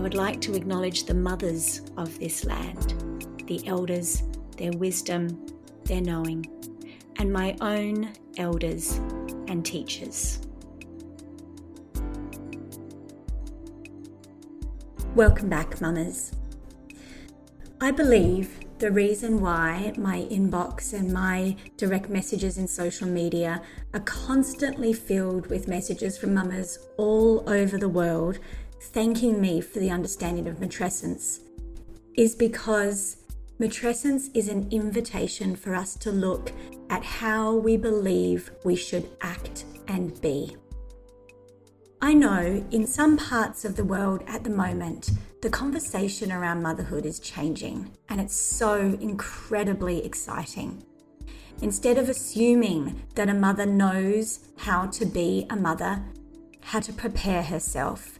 I would like to acknowledge the mothers of this land, the elders, their wisdom, their knowing, and my own elders and teachers. Welcome back, mamas. I believe the reason why my inbox and my direct messages in social media are constantly filled with messages from mamas all over the world thanking me for the understanding of matrescence is because matrescence is an invitation for us to look at how we believe we should act and be. I know in some parts of the world at the moment, the conversation around motherhood is changing, and it's so incredibly exciting. Instead of assuming that a mother knows how to be a mother, how to prepare herself,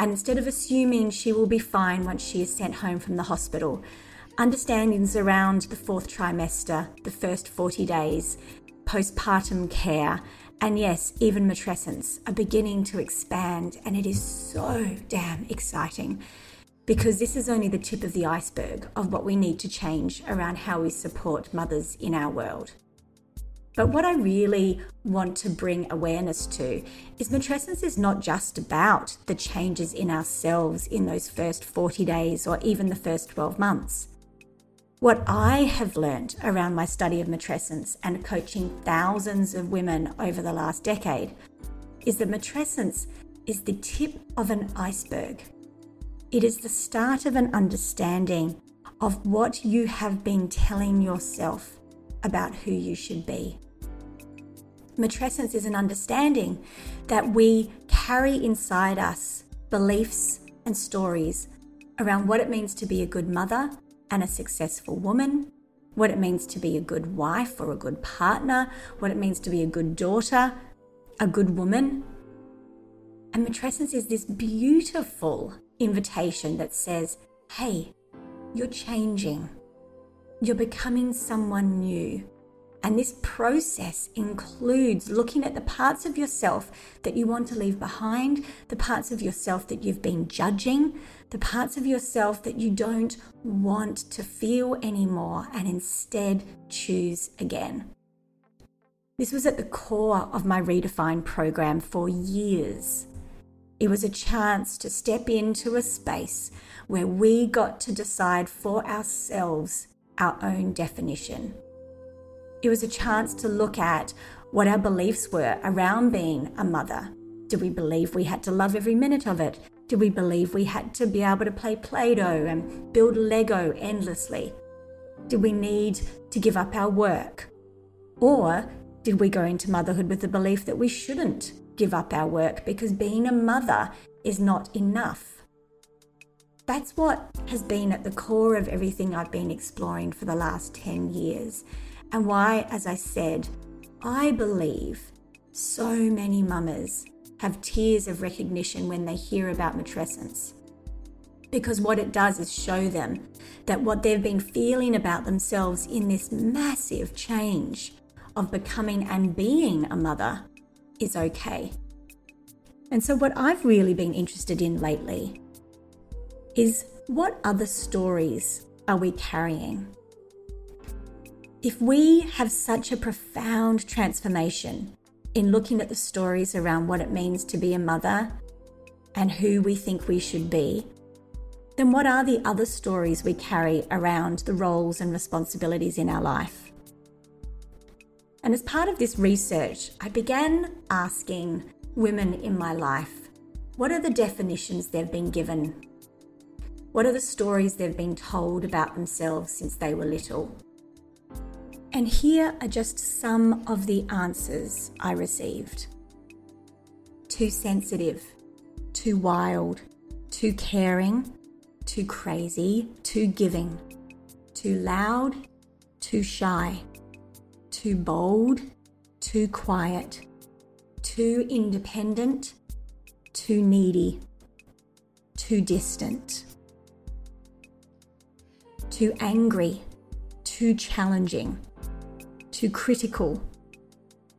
and instead of assuming she will be fine once she is sent home from the hospital, understandings around the fourth trimester, the first 40 days, postpartum care, and yes, even matrescence are beginning to expand, and it is so damn exciting because this is only the tip of the iceberg of what we need to change around how we support mothers in our world. But what I really want to bring awareness to is matrescence is not just about the changes in ourselves in those first 40 days or even the first 12 months. What I have learned around my study of matrescence and coaching thousands of women over the last decade is that matrescence is the tip of an iceberg. It is the start of an understanding of what you have been telling yourself about who you should be. Matrescence is an understanding that we carry inside us beliefs and stories around what it means to be a good mother and a successful woman, what it means to be a good wife or a good partner, what it means to be a good daughter, a good woman. And matrescence is this beautiful invitation that says, hey, you're changing. You're becoming someone new. And this process includes looking at the parts of yourself that you want to leave behind, the parts of yourself that you've been judging, the parts of yourself that you don't want to feel anymore, and instead choose again. This was at the core of my Redefine program for years. It was a chance to step into a space where we got to decide for ourselves our own definition. It was a chance to look at what our beliefs were around being a mother. Did we believe we had to love every minute of it? Did we believe we had to be able to play Play Doh and build Lego endlessly? Did we need to give up our work? Or did we go into motherhood with the belief that we shouldn't give up our work because being a mother is not enough? That's what has been at the core of everything I've been exploring for the last 10 years and why, as I said, I believe so many mamas have tears of recognition when they hear about matrescence. Because what it does is show them that what they've been feeling about themselves in this massive change of becoming and being a mother is okay. And so, what I've really been interested in lately is what other stories are we carrying? If we have such a profound transformation in looking at the stories around what it means to be a mother and who we think we should be, then what are the other stories we carry around the roles and responsibilities in our life? And as part of this research, I began asking women in my life what are the definitions they've been given? What are the stories they've been told about themselves since they were little? And here are just some of the answers I received too sensitive, too wild, too caring, too crazy, too giving, too loud, too shy, too bold, too quiet, too independent, too needy, too distant, too angry, too challenging, too critical,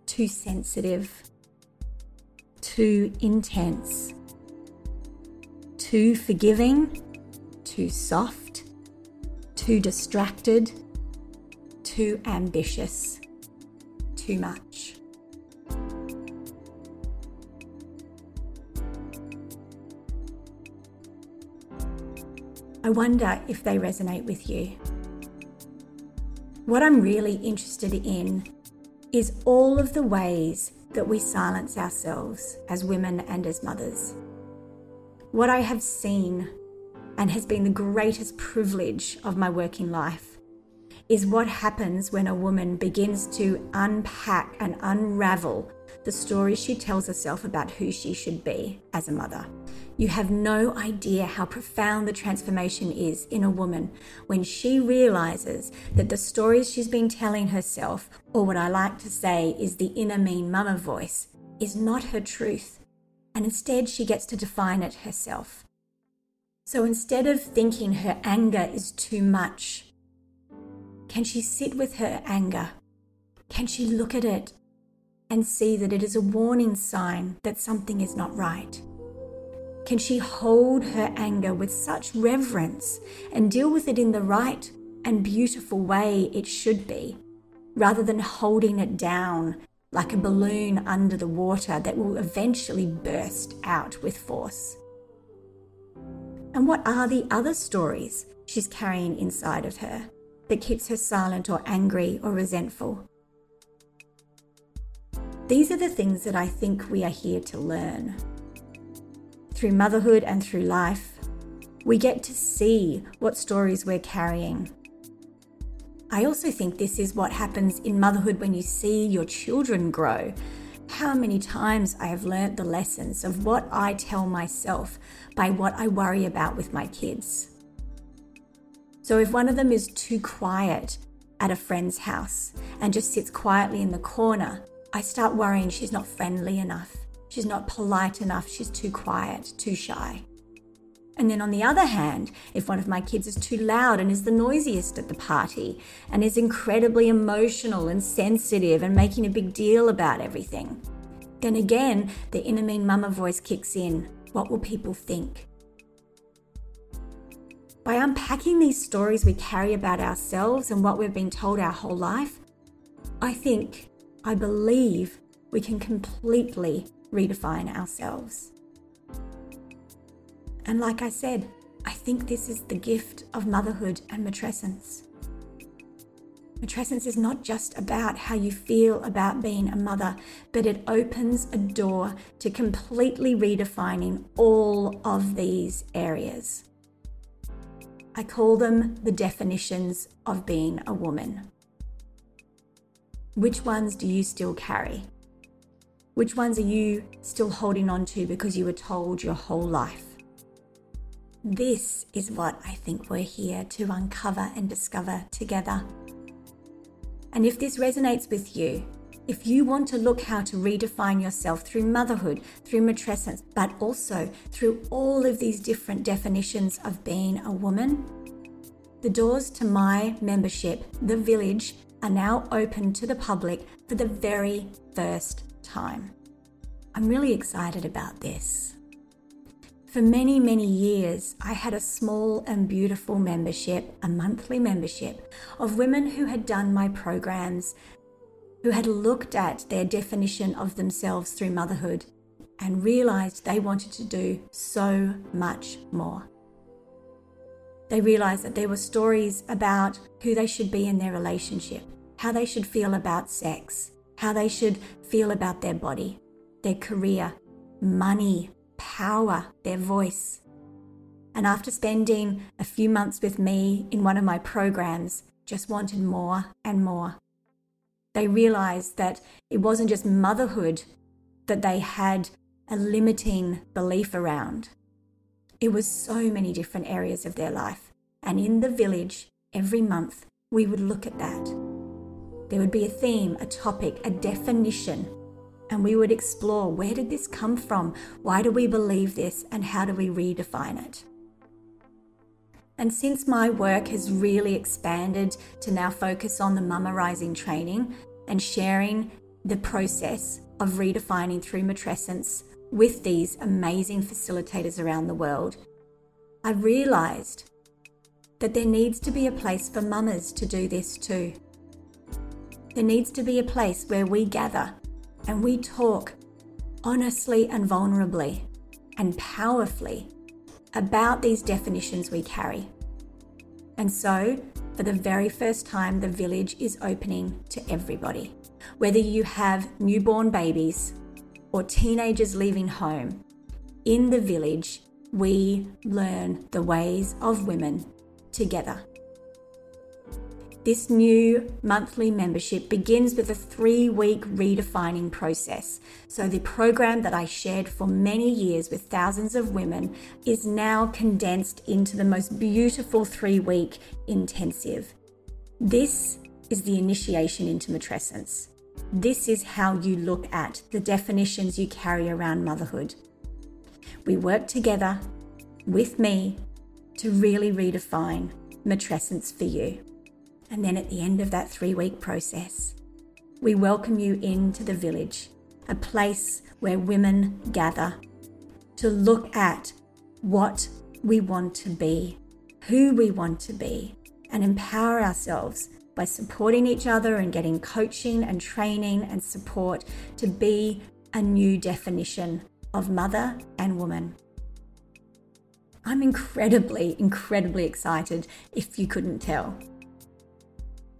too sensitive, too intense, too forgiving, too soft, too distracted, too ambitious, too much. I wonder if they resonate with you. What I'm really interested in is all of the ways that we silence ourselves as women and as mothers. What I have seen and has been the greatest privilege of my working life is what happens when a woman begins to unpack and unravel the story she tells herself about who she should be as a mother. You have no idea how profound the transformation is in a woman when she realizes that the stories she's been telling herself, or what I like to say is the inner mean mama voice, is not her truth. And instead, she gets to define it herself. So instead of thinking her anger is too much, can she sit with her anger? Can she look at it and see that it is a warning sign that something is not right? Can she hold her anger with such reverence and deal with it in the right and beautiful way it should be, rather than holding it down like a balloon under the water that will eventually burst out with force? And what are the other stories she's carrying inside of her that keeps her silent or angry or resentful? These are the things that I think we are here to learn. Through motherhood and through life, we get to see what stories we're carrying. I also think this is what happens in motherhood when you see your children grow how many times I have learnt the lessons of what I tell myself by what I worry about with my kids. So, if one of them is too quiet at a friend's house and just sits quietly in the corner, I start worrying she's not friendly enough, she's not polite enough, she's too quiet, too shy. And then on the other hand, if one of my kids is too loud and is the noisiest at the party and is incredibly emotional and sensitive and making a big deal about everything, then again, the inner mean mama voice kicks in. What will people think? By unpacking these stories we carry about ourselves and what we've been told our whole life, I think, I believe we can completely redefine ourselves. And like I said, I think this is the gift of motherhood and matrescence. Matrescence is not just about how you feel about being a mother, but it opens a door to completely redefining all of these areas. I call them the definitions of being a woman. Which ones do you still carry? Which ones are you still holding on to because you were told your whole life? This is what I think we're here to uncover and discover together. And if this resonates with you, if you want to look how to redefine yourself through motherhood, through matrescence, but also through all of these different definitions of being a woman, the doors to my membership, The Village, are now open to the public for the very first time. I'm really excited about this. For many, many years, I had a small and beautiful membership, a monthly membership of women who had done my programs who had looked at their definition of themselves through motherhood and realized they wanted to do so much more. They realized that there were stories about who they should be in their relationship, how they should feel about sex, how they should feel about their body, their career, money, power, their voice. And after spending a few months with me in one of my programs, just wanted more and more. They realized that it wasn't just motherhood that they had a limiting belief around. It was so many different areas of their life. And in the village, every month, we would look at that. There would be a theme, a topic, a definition, and we would explore where did this come from? Why do we believe this? And how do we redefine it? And since my work has really expanded to now focus on the Mama Rising training and sharing the process of redefining through matrescence with these amazing facilitators around the world, I realized that there needs to be a place for mamas to do this too. There needs to be a place where we gather and we talk honestly and vulnerably and powerfully about these definitions we carry. And so, for the very first time, the village is opening to everybody. Whether you have newborn babies or teenagers leaving home, in the village, we learn the ways of women together. This new monthly membership begins with a three week redefining process. So, the program that I shared for many years with thousands of women is now condensed into the most beautiful three week intensive. This is the initiation into matrescence. This is how you look at the definitions you carry around motherhood. We work together with me to really redefine matrescence for you. And then at the end of that three week process, we welcome you into the village, a place where women gather to look at what we want to be, who we want to be, and empower ourselves by supporting each other and getting coaching and training and support to be a new definition of mother and woman. I'm incredibly, incredibly excited if you couldn't tell.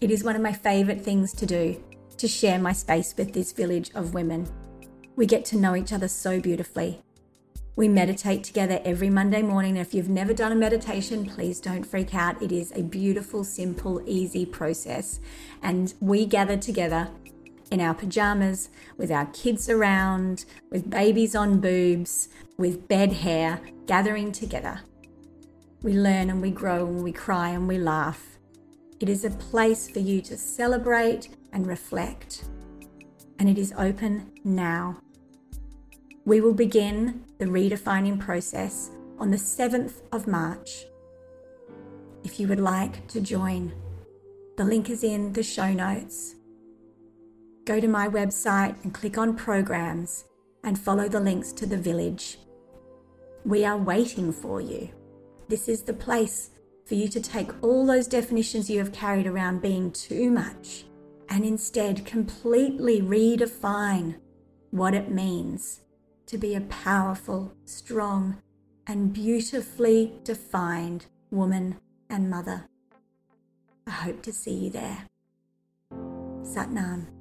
It is one of my favourite things to do to share my space with this village of women. We get to know each other so beautifully. We meditate together every Monday morning. If you've never done a meditation, please don't freak out. It is a beautiful, simple, easy process. And we gather together in our pajamas, with our kids around, with babies on boobs, with bed hair, gathering together. We learn and we grow and we cry and we laugh. It is a place for you to celebrate and reflect. And it is open now. We will begin the redefining process on the 7th of March. If you would like to join, the link is in the show notes. Go to my website and click on programs and follow the links to the village. We are waiting for you. This is the place for you to take all those definitions you have carried around being too much and instead completely redefine what it means to be a powerful, strong, and beautifully defined woman and mother. I hope to see you there. Satnam.